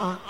uh-uh.